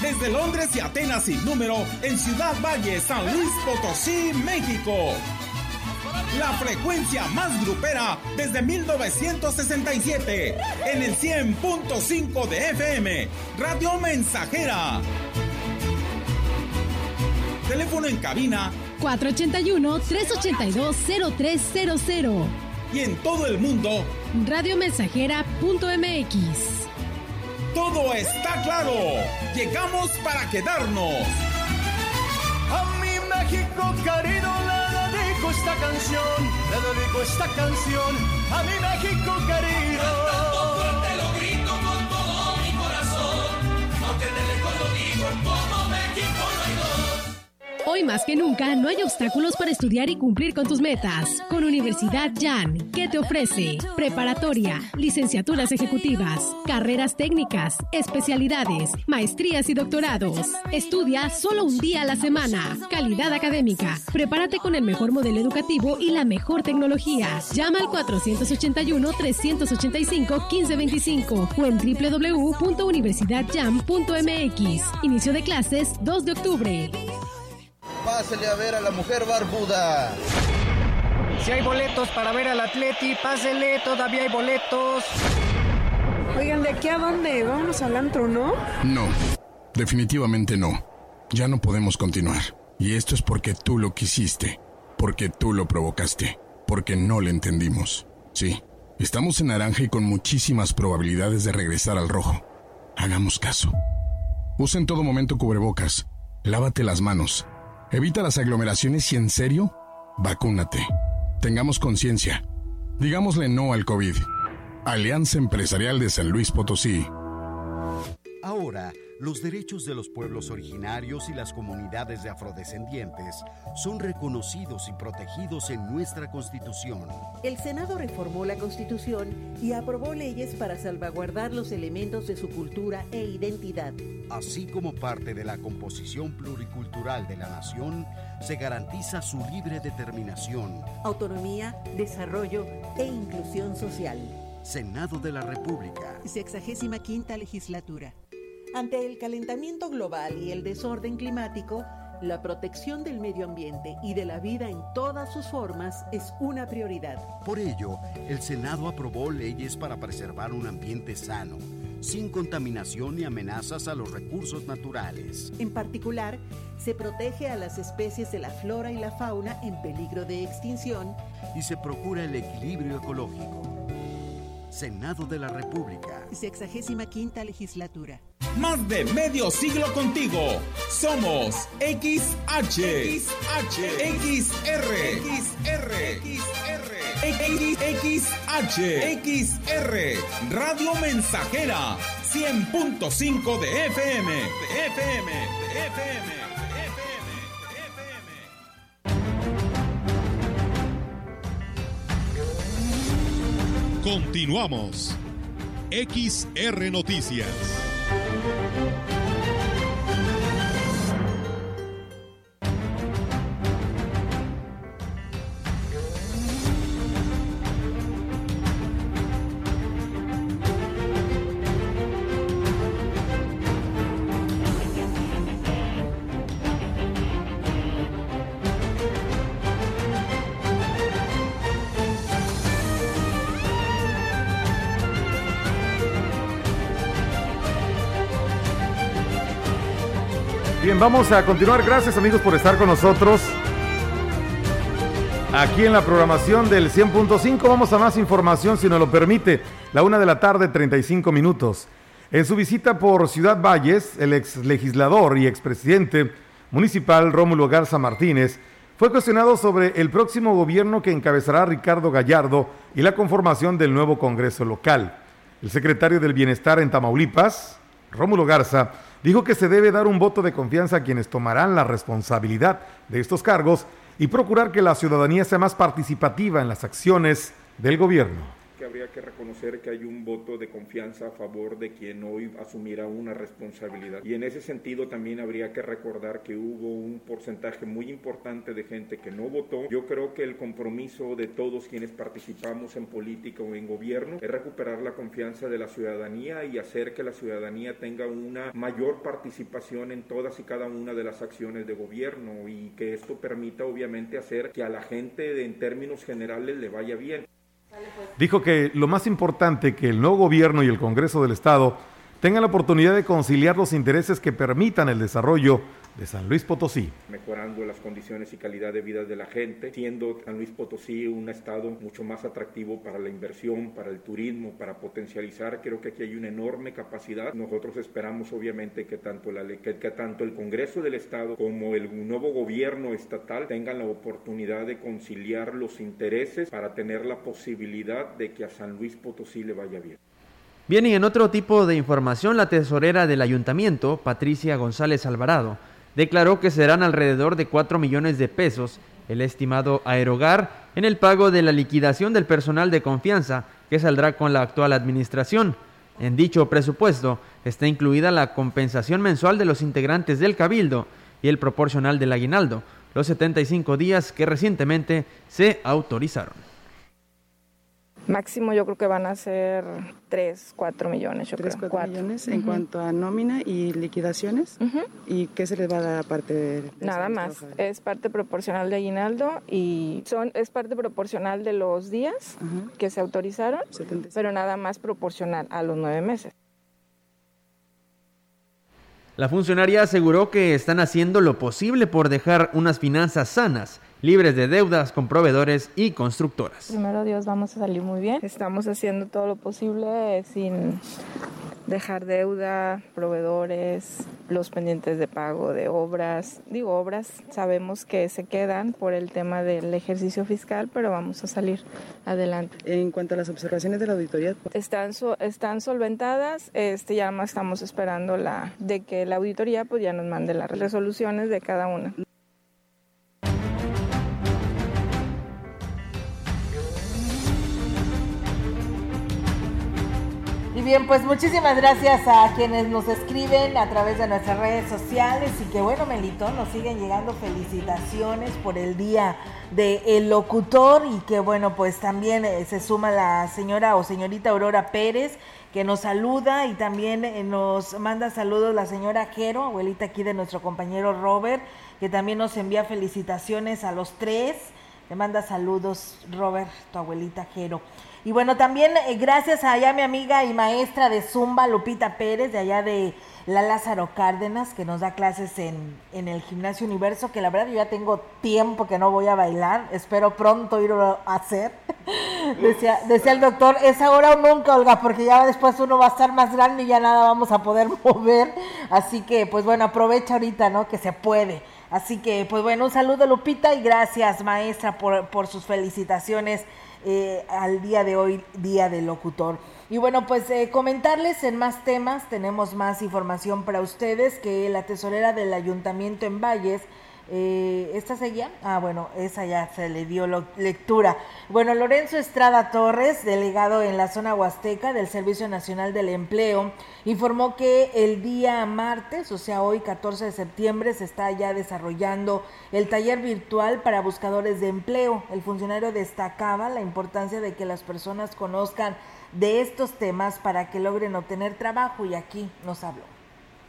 desde Londres y Atenas sin número en Ciudad Valle, San Luis Potosí, México. La frecuencia más grupera desde 1967 en el 100.5 de FM, Radio Mensajera. Teléfono en cabina 481-382-0300. Y en todo el mundo, radiomensajera.mx. Todo está claro. Llegamos para quedarnos. A mi México querido le dedico esta canción, le dedico esta canción a mi México querido. Hoy más que nunca no hay obstáculos para estudiar y cumplir con tus metas. Con Universidad Jan, ¿qué te ofrece? Preparatoria, licenciaturas ejecutivas, carreras técnicas, especialidades, maestrías y doctorados. Estudia solo un día a la semana. Calidad académica. Prepárate con el mejor modelo educativo y la mejor tecnología. Llama al 481-385-1525 o en www.universidadjam.mx. Inicio de clases 2 de octubre. Pásele a ver a la mujer barbuda. Si hay boletos para ver al Atleti, pásele, todavía hay boletos. Oigan, ¿de aquí a dónde? Vamos al antro, ¿no? No, definitivamente no. Ya no podemos continuar. Y esto es porque tú lo quisiste, porque tú lo provocaste, porque no le entendimos. Sí, estamos en naranja y con muchísimas probabilidades de regresar al rojo. Hagamos caso. Usa en todo momento cubrebocas. Lávate las manos. Evita las aglomeraciones y en serio, vacúnate. Tengamos conciencia. Digámosle no al COVID. Alianza Empresarial de San Luis Potosí. Ahora, los derechos de los pueblos originarios y las comunidades de afrodescendientes son reconocidos y protegidos en nuestra Constitución. El Senado reformó la Constitución y aprobó leyes para salvaguardar los elementos de su cultura e identidad. Así como parte de la composición pluricultural de la nación, se garantiza su libre determinación. Autonomía, desarrollo e inclusión social. Senado de la República. Sexagésima quinta legislatura. Ante el calentamiento global y el desorden climático, la protección del medio ambiente y de la vida en todas sus formas es una prioridad. Por ello, el Senado aprobó leyes para preservar un ambiente sano, sin contaminación ni amenazas a los recursos naturales. En particular, se protege a las especies de la flora y la fauna en peligro de extinción y se procura el equilibrio ecológico. Senado de la República. Sexagésima quinta legislatura. Más de medio siglo contigo. Somos XH, XH, XR, XR, XR, XH, XR, Radio Mensajera, 100.5 de FM, de FM, de FM. Continuamos. XR Noticias. Vamos a continuar. Gracias amigos por estar con nosotros. Aquí en la programación del 100.5 vamos a más información si nos lo permite. La una de la tarde, 35 minutos. En su visita por Ciudad Valles, el ex legislador y expresidente municipal Rómulo Garza Martínez fue cuestionado sobre el próximo gobierno que encabezará Ricardo Gallardo y la conformación del nuevo Congreso local. El secretario del Bienestar en Tamaulipas, Rómulo Garza, dijo que se debe dar un voto de confianza a quienes tomarán la responsabilidad de estos cargos y procurar que la ciudadanía sea más participativa en las acciones del gobierno que habría que reconocer que hay un voto de confianza a favor de quien hoy asumirá una responsabilidad. Y en ese sentido también habría que recordar que hubo un porcentaje muy importante de gente que no votó. Yo creo que el compromiso de todos quienes participamos en política o en gobierno es recuperar la confianza de la ciudadanía y hacer que la ciudadanía tenga una mayor participación en todas y cada una de las acciones de gobierno y que esto permita obviamente hacer que a la gente en términos generales le vaya bien. Dijo que lo más importante que el nuevo gobierno y el Congreso del Estado tengan la oportunidad de conciliar los intereses que permitan el desarrollo de San Luis Potosí. Mejorando las condiciones y calidad de vida de la gente, siendo San Luis Potosí un estado mucho más atractivo para la inversión, para el turismo, para potencializar. Creo que aquí hay una enorme capacidad. Nosotros esperamos obviamente que tanto, la, que, que tanto el Congreso del Estado como el nuevo gobierno estatal tengan la oportunidad de conciliar los intereses para tener la posibilidad de que a San Luis Potosí le vaya bien. Bien, y en otro tipo de información, la tesorera del ayuntamiento, Patricia González Alvarado, declaró que serán alrededor de 4 millones de pesos el estimado a erogar en el pago de la liquidación del personal de confianza que saldrá con la actual administración. En dicho presupuesto está incluida la compensación mensual de los integrantes del cabildo y el proporcional del aguinaldo, los 75 días que recientemente se autorizaron. Máximo yo creo que van a ser 3, 4 millones, yo 3, creo. 4 millones en cuanto a nómina y liquidaciones. ¿Y qué se les va a dar aparte de, de Nada más, es parte proporcional de aguinaldo y son es parte proporcional de los días que se autorizaron, pero nada más proporcional a los nueve meses. La funcionaria aseguró que están haciendo lo posible por dejar unas finanzas sanas libres de deudas con proveedores y constructoras. Primero Dios vamos a salir muy bien. Estamos haciendo todo lo posible sin dejar deuda, proveedores, los pendientes de pago de obras. Digo, obras sabemos que se quedan por el tema del ejercicio fiscal, pero vamos a salir adelante. En cuanto a las observaciones de la auditoría, están están solventadas, este ya más estamos esperando la de que la auditoría pues ya nos mande las resoluciones de cada una. Bien, pues muchísimas gracias a quienes nos escriben a través de nuestras redes sociales y que bueno, Melito, nos siguen llegando felicitaciones por el día del locutor y que bueno, pues también eh, se suma la señora o señorita Aurora Pérez que nos saluda y también eh, nos manda saludos la señora Jero, abuelita aquí de nuestro compañero Robert, que también nos envía felicitaciones a los tres. Le manda saludos, Robert, tu abuelita Jero. Y bueno, también eh, gracias a allá mi amiga y maestra de Zumba, Lupita Pérez, de allá de la Lázaro Cárdenas, que nos da clases en, en el Gimnasio Universo, que la verdad yo ya tengo tiempo que no voy a bailar, espero pronto irlo a hacer. decía, decía el doctor, es ahora o nunca, Olga, porque ya después uno va a estar más grande y ya nada vamos a poder mover. Así que, pues bueno, aprovecha ahorita, ¿no? Que se puede. Así que, pues bueno, un saludo Lupita y gracias maestra por, por sus felicitaciones eh, al día de hoy, día del locutor. Y bueno, pues eh, comentarles en más temas, tenemos más información para ustedes que la tesorera del ayuntamiento en Valles, eh, ¿Esta seguía? Ah, bueno, esa ya se le dio lectura. Bueno, Lorenzo Estrada Torres, delegado en la zona huasteca del Servicio Nacional del Empleo, informó que el día martes, o sea, hoy 14 de septiembre, se está ya desarrollando el taller virtual para buscadores de empleo. El funcionario destacaba la importancia de que las personas conozcan de estos temas para que logren obtener trabajo y aquí nos habló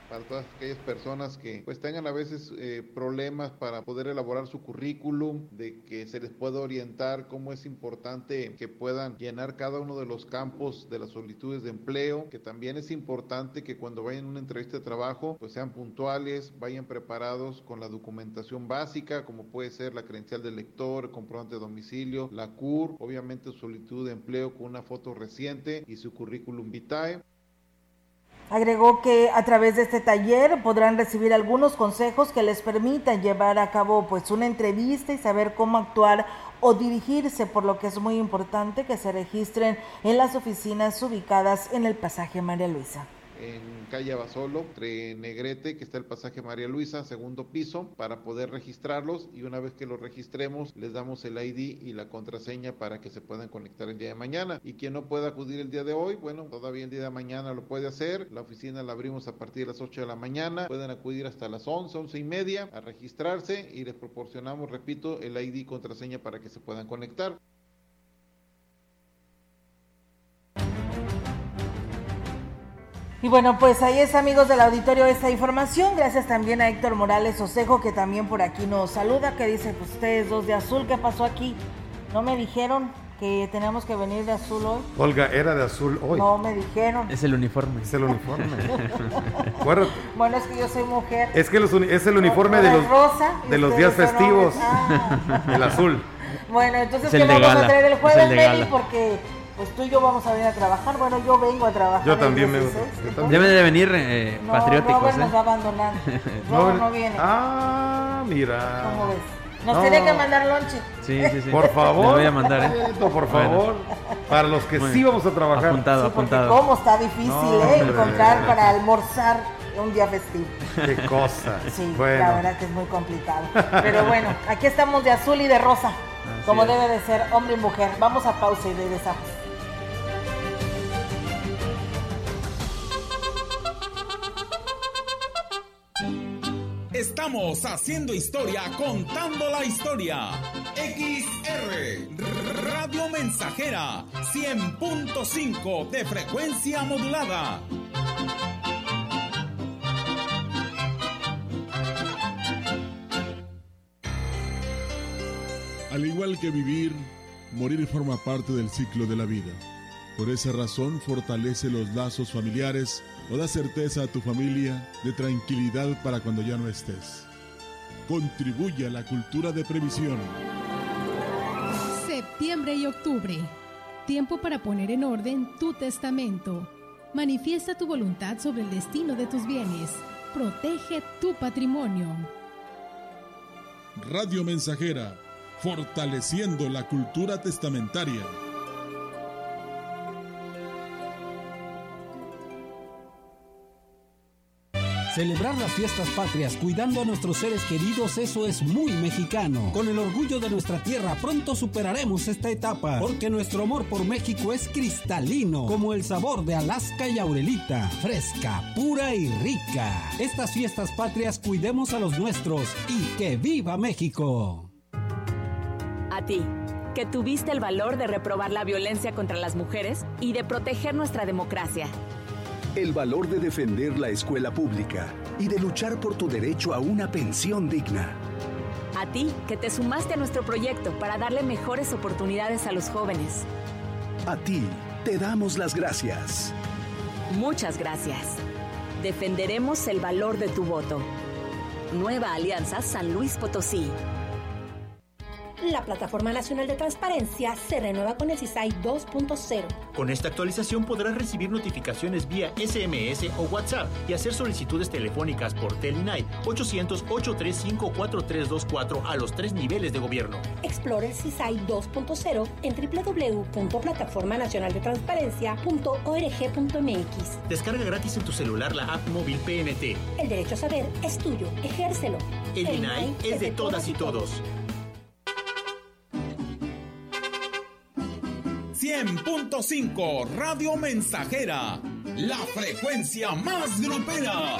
para todas aquellas personas que pues tengan a veces eh, problemas para poder elaborar su currículum, de que se les pueda orientar cómo es importante que puedan llenar cada uno de los campos de las solicitudes de empleo, que también es importante que cuando vayan a una entrevista de trabajo pues sean puntuales, vayan preparados con la documentación básica, como puede ser la credencial del lector, el comprobante de domicilio, la CUR, obviamente su solicitud de empleo con una foto reciente y su currículum vitae. Agregó que a través de este taller podrán recibir algunos consejos que les permitan llevar a cabo pues una entrevista y saber cómo actuar o dirigirse, por lo que es muy importante que se registren en las oficinas ubicadas en el pasaje María Luisa en calle Abasolo, entre Negrete, que está el pasaje María Luisa, segundo piso, para poder registrarlos y una vez que los registremos les damos el ID y la contraseña para que se puedan conectar el día de mañana. Y quien no pueda acudir el día de hoy, bueno, todavía el día de mañana lo puede hacer. La oficina la abrimos a partir de las 8 de la mañana. Pueden acudir hasta las 11, 11 y media a registrarse y les proporcionamos, repito, el ID y contraseña para que se puedan conectar. Y bueno, pues ahí es amigos del auditorio esta información. Gracias también a Héctor Morales Osejo que también por aquí nos saluda, que dice, pues ustedes dos de azul, ¿qué pasó aquí? No me dijeron, que teníamos que venir de azul hoy. Olga, era de azul hoy. No, me dijeron. Es el uniforme. Es el uniforme. Acuérdate. Bueno, es que yo soy mujer. Es que los uni- es el uniforme de los, rosa de los días festivos. Ah. El azul. Bueno, entonces, Es ¿qué vamos gala, a traer el es jueves, Meli? Porque pues tú y yo vamos a venir a trabajar. Bueno, yo vengo a trabajar. Yo también me 16. yo también. Deben de venir eh, No, patrióticos, Robert ¿eh? nos va a abandonar. No, Robert no viene. Ah, mira. ¿Cómo ves? Nos No. tiene que mandar lonche. Sí, sí, sí. Por favor. Les voy a mandar, ¿eh? Por Bueno. favor. Para los que sí vamos a trabajar. Apuntado, Sí, apuntado. cómo está difícil, No, ¿eh? Encontrar para almorzar un día festivo. Qué cosa. Sí, bueno. la verdad que es muy complicado. Pero bueno, aquí estamos de azul y de rosa, como es. debe de ser hombre y mujer. Vamos a pausa y regresamos. Estamos haciendo historia, contando la historia. XR Radio Mensajera 100.5 de frecuencia modulada. Al igual que vivir, morir forma parte del ciclo de la vida. Por esa razón fortalece los lazos familiares o da certeza a tu familia de tranquilidad para cuando ya no estés. Contribuye a la cultura de previsión. Septiembre y octubre. Tiempo para poner en orden tu testamento. Manifiesta tu voluntad sobre el destino de tus bienes. Protege tu patrimonio. Radio Mensajera, fortaleciendo la cultura testamentaria. Celebrar las fiestas patrias cuidando a nuestros seres queridos, eso es muy mexicano. Con el orgullo de nuestra tierra, pronto superaremos esta etapa, porque nuestro amor por México es cristalino, como el sabor de Alaska y Aurelita, fresca, pura y rica. Estas fiestas patrias cuidemos a los nuestros y que viva México. A ti, que tuviste el valor de reprobar la violencia contra las mujeres y de proteger nuestra democracia. El valor de defender la escuela pública y de luchar por tu derecho a una pensión digna. A ti, que te sumaste a nuestro proyecto para darle mejores oportunidades a los jóvenes. A ti te damos las gracias. Muchas gracias. Defenderemos el valor de tu voto. Nueva Alianza San Luis Potosí. La Plataforma Nacional de Transparencia se renueva con el CISAI 2.0. Con esta actualización podrás recibir notificaciones vía SMS o WhatsApp y hacer solicitudes telefónicas por Telinite 800-835-4324 a los tres niveles de gobierno. Explora el CISAI 2.0 en www.plataformanacionaldetransparencia.org.mx. Descarga gratis en tu celular la app móvil PNT. El derecho a saber es tuyo. Ejércelo. El INAI es de todas y todos. 100.5 Radio Mensajera, la frecuencia más grupera.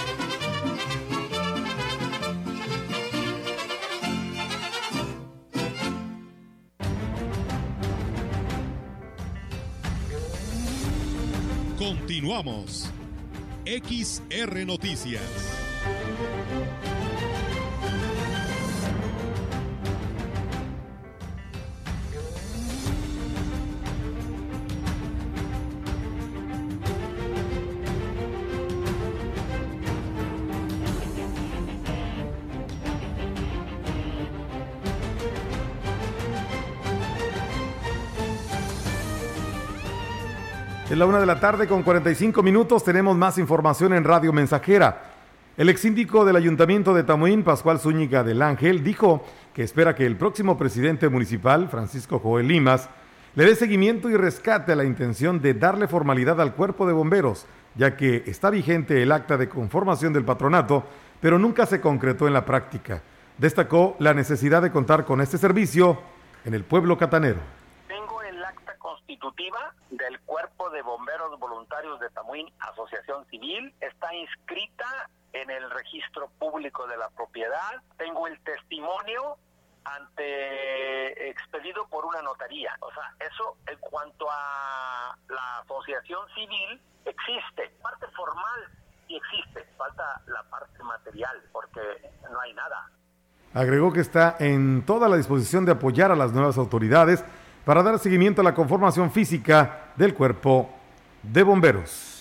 Continuamos. XR Noticias. Es la una de la tarde con 45 minutos. Tenemos más información en Radio Mensajera. El ex síndico del Ayuntamiento de Tamuín, Pascual Zúñiga del Ángel, dijo que espera que el próximo presidente municipal, Francisco Joel Limas, le dé seguimiento y rescate a la intención de darle formalidad al cuerpo de bomberos, ya que está vigente el acta de conformación del patronato, pero nunca se concretó en la práctica. Destacó la necesidad de contar con este servicio en el pueblo catanero. Constitutiva del Cuerpo de Bomberos Voluntarios de Tamuín, Asociación Civil. Está inscrita en el registro público de la propiedad. Tengo el testimonio ante expedido por una notaría. O sea, eso en cuanto a la asociación civil existe. Parte formal sí existe, falta la parte material porque no hay nada. Agregó que está en toda la disposición de apoyar a las nuevas autoridades para dar seguimiento a la conformación física del cuerpo de bomberos.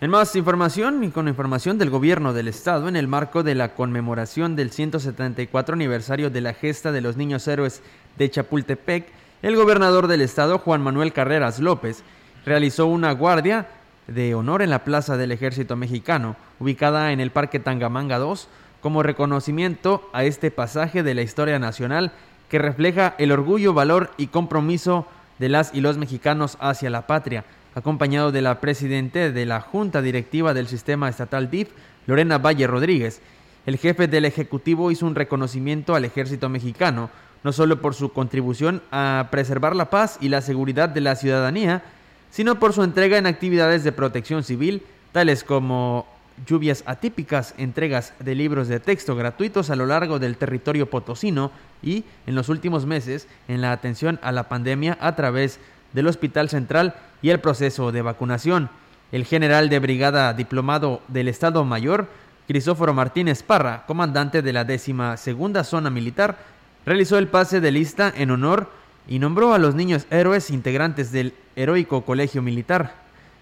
En más información y con información del gobierno del estado en el marco de la conmemoración del 174 aniversario de la gesta de los niños héroes de Chapultepec, el gobernador del estado Juan Manuel Carreras López realizó una guardia de honor en la Plaza del Ejército Mexicano, ubicada en el Parque Tangamanga 2, como reconocimiento a este pasaje de la historia nacional que refleja el orgullo, valor y compromiso de las y los mexicanos hacia la patria acompañado de la presidenta de la Junta Directiva del Sistema Estatal DIF, Lorena Valle Rodríguez. El jefe del Ejecutivo hizo un reconocimiento al ejército mexicano, no solo por su contribución a preservar la paz y la seguridad de la ciudadanía, sino por su entrega en actividades de protección civil, tales como lluvias atípicas, entregas de libros de texto gratuitos a lo largo del territorio potosino y, en los últimos meses, en la atención a la pandemia a través del Hospital Central y el proceso de vacunación. El general de brigada diplomado del Estado Mayor, Crisóforo Martínez Parra, comandante de la décima segunda zona militar, realizó el pase de lista en honor y nombró a los niños héroes integrantes del heroico colegio militar,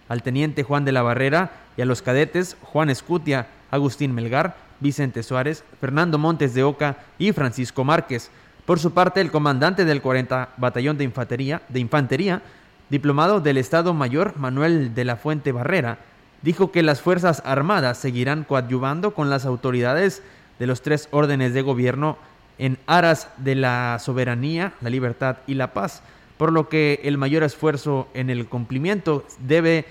al teniente Juan de la Barrera y a los cadetes Juan Escutia, Agustín Melgar, Vicente Suárez, Fernando Montes de Oca y Francisco Márquez. Por su parte, el comandante del 40 Batallón de Infantería, de Infantería diplomado del Estado Mayor Manuel de la Fuente Barrera, dijo que las Fuerzas Armadas seguirán coadyuvando con las autoridades de los tres órdenes de gobierno en aras de la soberanía, la libertad y la paz, por lo que el mayor esfuerzo en el cumplimiento debe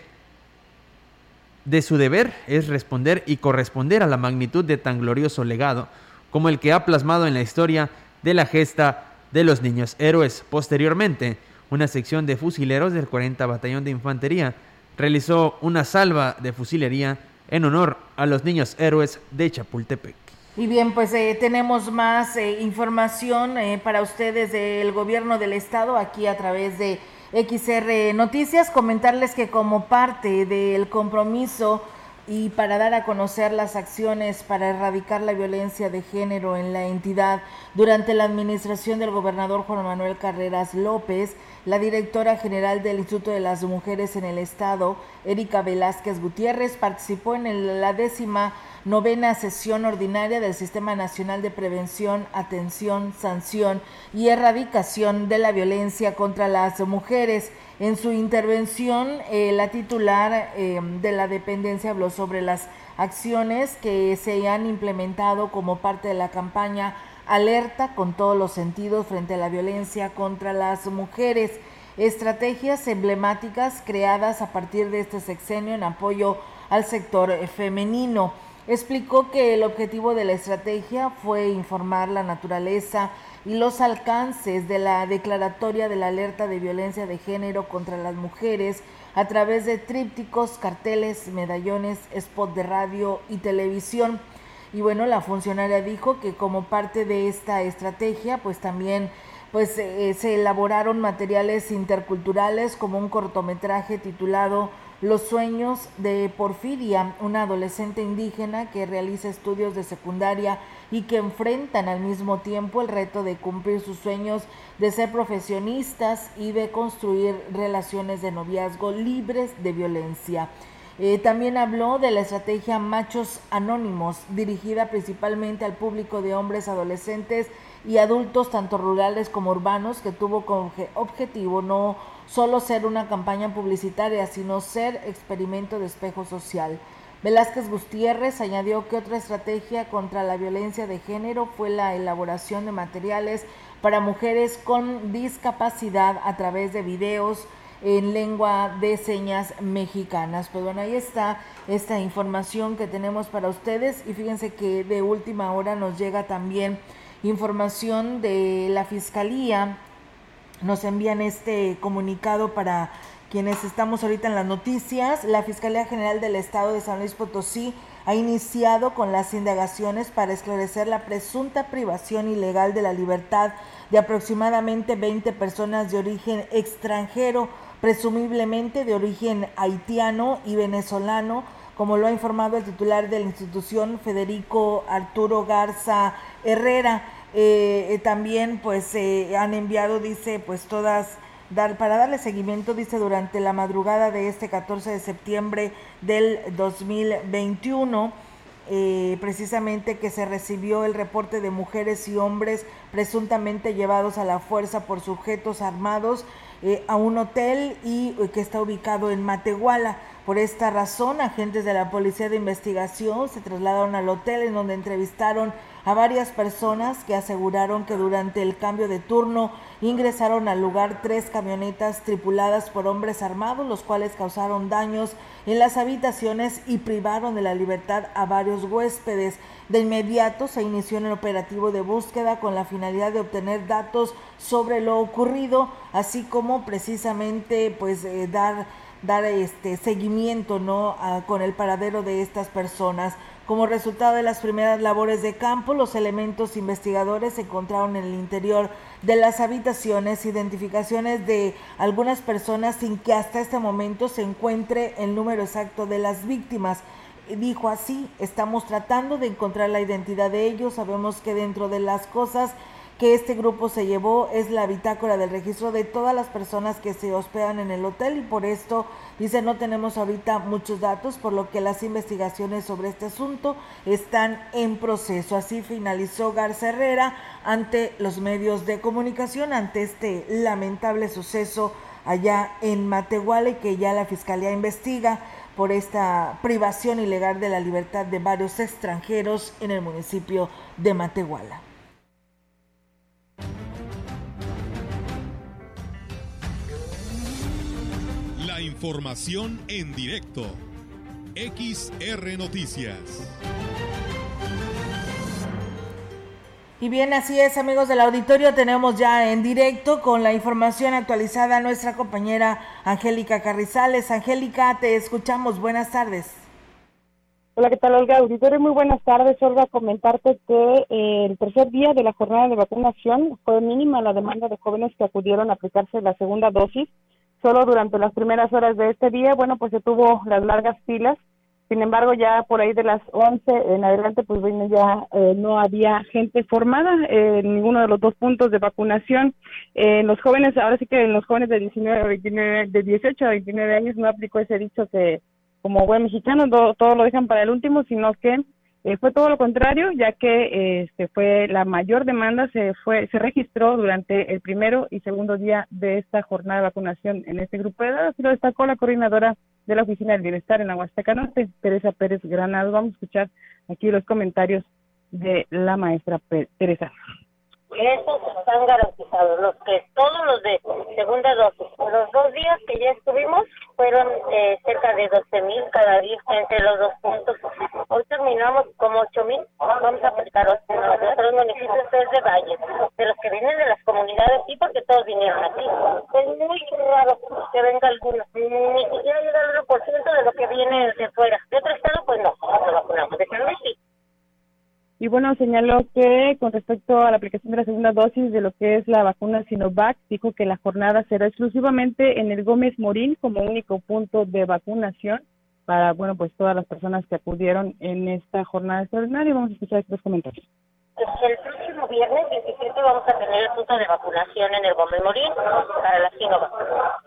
de su deber es responder y corresponder a la magnitud de tan glorioso legado como el que ha plasmado en la historia de la gesta de los niños héroes. Posteriormente, una sección de fusileros del 40 Batallón de Infantería realizó una salva de fusilería en honor a los niños héroes de Chapultepec. Y bien, pues eh, tenemos más eh, información eh, para ustedes del gobierno del estado aquí a través de XR Noticias. Comentarles que como parte del compromiso y para dar a conocer las acciones para erradicar la violencia de género en la entidad durante la administración del gobernador Juan Manuel Carreras López, la directora general del Instituto de las Mujeres en el Estado, Erika Velázquez Gutiérrez, participó en la décima novena sesión ordinaria del Sistema Nacional de Prevención, Atención, Sanción y Erradicación de la Violencia contra las Mujeres. En su intervención, eh, la titular eh, de la dependencia habló sobre las acciones que se han implementado como parte de la campaña alerta con todos los sentidos frente a la violencia contra las mujeres, estrategias emblemáticas creadas a partir de este sexenio en apoyo al sector femenino. Explicó que el objetivo de la estrategia fue informar la naturaleza y los alcances de la declaratoria de la alerta de violencia de género contra las mujeres a través de trípticos, carteles, medallones, spot de radio y televisión. Y bueno, la funcionaria dijo que como parte de esta estrategia, pues también pues eh, se elaboraron materiales interculturales como un cortometraje titulado Los sueños de Porfiria, una adolescente indígena que realiza estudios de secundaria y que enfrentan al mismo tiempo el reto de cumplir sus sueños de ser profesionistas y de construir relaciones de noviazgo libres de violencia. Eh, también habló de la estrategia Machos Anónimos, dirigida principalmente al público de hombres adolescentes y adultos, tanto rurales como urbanos, que tuvo como objetivo no solo ser una campaña publicitaria, sino ser experimento de espejo social. Velázquez Gutiérrez añadió que otra estrategia contra la violencia de género fue la elaboración de materiales para mujeres con discapacidad a través de videos, en lengua de señas mexicanas. Pues bueno, ahí está esta información que tenemos para ustedes y fíjense que de última hora nos llega también información de la Fiscalía. Nos envían este comunicado para quienes estamos ahorita en las noticias. La Fiscalía General del Estado de San Luis Potosí ha iniciado con las indagaciones para esclarecer la presunta privación ilegal de la libertad de aproximadamente 20 personas de origen extranjero presumiblemente de origen haitiano y venezolano, como lo ha informado el titular de la institución, Federico Arturo Garza Herrera. Eh, también pues han enviado, dice, pues todas, para darle seguimiento, dice, durante la madrugada de este 14 de septiembre del 2021, eh, precisamente que se recibió el reporte de mujeres y hombres presuntamente llevados a la fuerza por sujetos armados eh, a un hotel y que está ubicado en Matehuala. Por esta razón, agentes de la Policía de Investigación se trasladaron al hotel en donde entrevistaron a varias personas que aseguraron que durante el cambio de turno ingresaron al lugar tres camionetas tripuladas por hombres armados, los cuales causaron daños en las habitaciones y privaron de la libertad a varios huéspedes. De inmediato se inició en el operativo de búsqueda con la finalidad de obtener datos sobre lo ocurrido, así como precisamente pues eh, dar dar este seguimiento no con el paradero de estas personas. Como resultado de las primeras labores de campo, los elementos investigadores encontraron en el interior de las habitaciones identificaciones de algunas personas sin que hasta este momento se encuentre el número exacto de las víctimas. Dijo así, estamos tratando de encontrar la identidad de ellos, sabemos que dentro de las cosas que este grupo se llevó es la bitácora del registro de todas las personas que se hospedan en el hotel y por esto dice no tenemos ahorita muchos datos por lo que las investigaciones sobre este asunto están en proceso. Así finalizó Garza Herrera ante los medios de comunicación ante este lamentable suceso allá en Matehuala y que ya la fiscalía investiga por esta privación ilegal de la libertad de varios extranjeros en el municipio de Matehuala. Información en directo. XR Noticias. Y bien, así es, amigos del auditorio, tenemos ya en directo con la información actualizada a nuestra compañera Angélica Carrizales. Angélica, te escuchamos. Buenas tardes. Hola, ¿qué tal, Olga? Auditorio, muy buenas tardes. Olga, comentarte que eh, el tercer día de la jornada de vacunación fue mínima la demanda de jóvenes que acudieron a aplicarse la segunda dosis solo durante las primeras horas de este día, bueno, pues se tuvo las largas filas. Sin embargo, ya por ahí de las 11 en adelante, pues bueno, ya eh, no había gente formada en ninguno de los dos puntos de vacunación. Eh, los jóvenes, ahora sí que en los jóvenes de 19 a 29, de 18 a 29 años no aplicó ese dicho que como buen mexicano todo lo dejan para el último, sino que eh, fue todo lo contrario, ya que este fue la mayor demanda se fue se registró durante el primero y segundo día de esta jornada de vacunación en este grupo de edad. Así lo destacó la coordinadora de la Oficina del Bienestar en Aguasteca Norte, Teresa Pérez Granado. Vamos a escuchar aquí los comentarios de la maestra Teresa. Esos están garantizados, los que todos los de segunda dosis. Los dos días que ya estuvimos fueron eh, cerca de 12 mil cada día entre los dos puntos. Hoy terminamos como 8 mil. Vamos a aplicar los municipios de Valle, de los que vienen de las comunidades, sí, porque todos vinieron aquí. Es muy raro que venga alguno, ni siquiera llega el 1% de lo que viene de fuera. De otro estado, pues no, no vacunamos. De San sí. Y bueno, señaló que con respecto a la aplicación de la segunda dosis de lo que es la vacuna Sinovac, dijo que la jornada será exclusivamente en el Gómez Morín como único punto de vacunación para, bueno, pues todas las personas que acudieron en esta jornada extraordinaria. Vamos a escuchar estos comentarios. El próximo viernes 17 vamos a tener el punto de vacunación en el Gómez Morín para la Sinovac.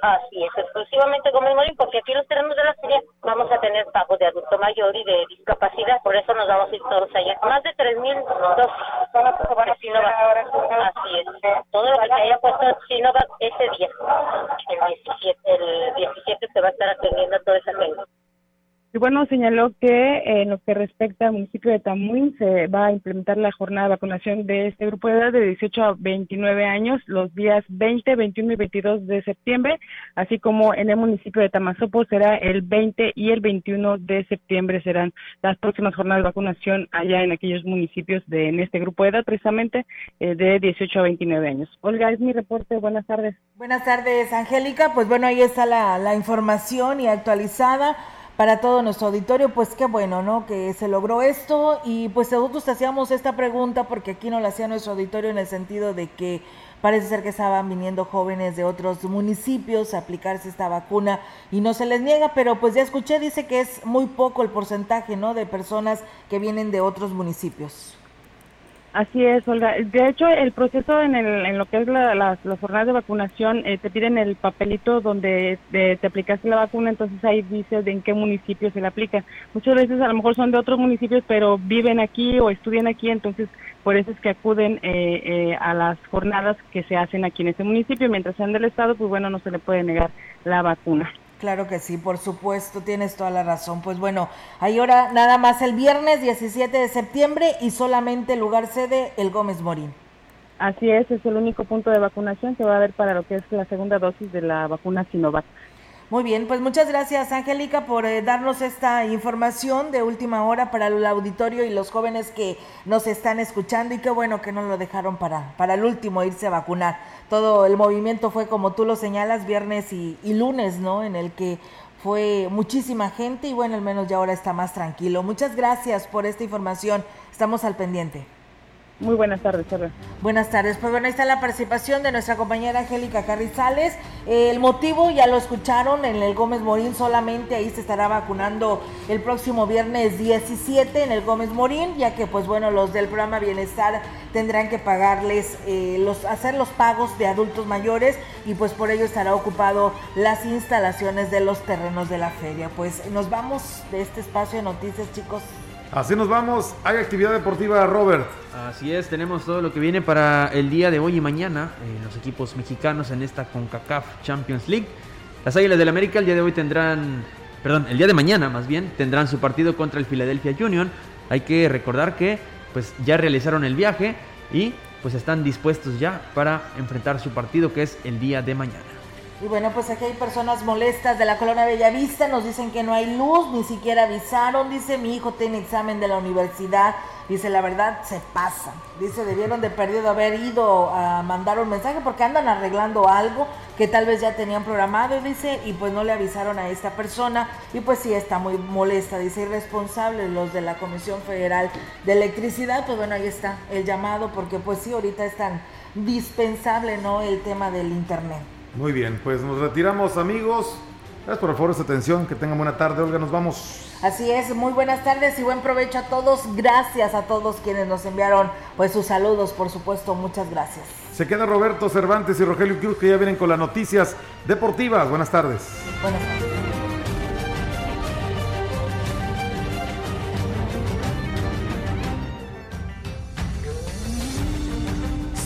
Así es, exclusivamente Gómez Morín, porque aquí los tenemos de la serie vamos a tener pagos de adulto mayor y de discapacidad, por eso nos vamos a ir todos allá. Más de 3.000 dosis de Sinovac. Así es. Todo lo que haya puesto Sinovac ese día, el 17, el 17 se va a estar atendiendo a toda esa gente. Bueno, señaló que en lo que respecta al municipio de Tamuín se va a implementar la jornada de vacunación de este grupo de edad de 18 a 29 años los días 20, 21 y 22 de septiembre, así como en el municipio de Tamazopo será el 20 y el 21 de septiembre serán las próximas jornadas de vacunación allá en aquellos municipios de en este grupo de edad precisamente eh, de 18 a 29 años. Olga, es mi reporte. Buenas tardes. Buenas tardes, Angélica. Pues bueno, ahí está la información y actualizada para todo nuestro auditorio, pues qué bueno, ¿no? Que se logró esto y pues nosotros hacíamos esta pregunta porque aquí no la hacía nuestro auditorio en el sentido de que parece ser que estaban viniendo jóvenes de otros municipios a aplicarse esta vacuna y no se les niega, pero pues ya escuché, dice que es muy poco el porcentaje, ¿no? De personas que vienen de otros municipios. Así es, Olga. De hecho, el proceso en, el, en lo que es la, las, jornadas de vacunación, eh, te piden el papelito donde te aplicaste la vacuna, entonces ahí dices de en qué municipio se le aplica. Muchas veces a lo mejor son de otros municipios, pero viven aquí o estudian aquí, entonces por eso es que acuden eh, eh, a las jornadas que se hacen aquí en ese municipio. Mientras sean del Estado, pues bueno, no se le puede negar la vacuna. Claro que sí, por supuesto, tienes toda la razón. Pues bueno, hay ahora nada más el viernes 17 de septiembre y solamente lugar sede el Gómez Morín. Así es, es el único punto de vacunación que va a haber para lo que es la segunda dosis de la vacuna Sinovac. Muy bien, pues muchas gracias Angélica por eh, darnos esta información de última hora para el auditorio y los jóvenes que nos están escuchando y qué bueno que no lo dejaron para, para el último irse a vacunar. Todo el movimiento fue como tú lo señalas, viernes y, y lunes, ¿no? En el que fue muchísima gente y bueno, al menos ya ahora está más tranquilo. Muchas gracias por esta información, estamos al pendiente. Muy buenas tardes, Buenas tardes. Pues bueno, ahí está la participación de nuestra compañera Angélica Carrizales. el motivo ya lo escucharon en el Gómez Morín, solamente ahí se estará vacunando el próximo viernes 17 en el Gómez Morín, ya que pues bueno, los del programa Bienestar tendrán que pagarles, eh, los, hacer los pagos de adultos mayores y pues por ello estará ocupado las instalaciones de los terrenos de la feria. Pues nos vamos de este espacio de noticias, chicos. Así nos vamos. Hay actividad deportiva, Robert. Así es, tenemos todo lo que viene para el día de hoy y mañana. Eh, los equipos mexicanos en esta CONCACAF Champions League. Las Águilas del América el día de hoy tendrán, perdón, el día de mañana más bien, tendrán su partido contra el Philadelphia Union. Hay que recordar que pues ya realizaron el viaje y pues están dispuestos ya para enfrentar su partido que es el día de mañana. Y bueno, pues aquí hay personas molestas de la colonia Bellavista, nos dicen que no hay luz, ni siquiera avisaron, dice mi hijo tiene examen de la universidad, dice la verdad se pasa, dice debieron de perdido haber ido a mandar un mensaje porque andan arreglando algo que tal vez ya tenían programado, dice, y pues no le avisaron a esta persona y pues sí está muy molesta, dice irresponsable los de la Comisión Federal de Electricidad, pues bueno, ahí está el llamado porque pues sí, ahorita es tan dispensable, ¿no? El tema del Internet. Muy bien, pues nos retiramos amigos. Gracias por favor esta atención, que tengan buena tarde, Olga, nos vamos. Así es, muy buenas tardes y buen provecho a todos. Gracias a todos quienes nos enviaron pues sus saludos, por supuesto, muchas gracias. Se queda Roberto Cervantes y Rogelio Cruz que ya vienen con las noticias deportivas. Buenas tardes. Buenas tardes.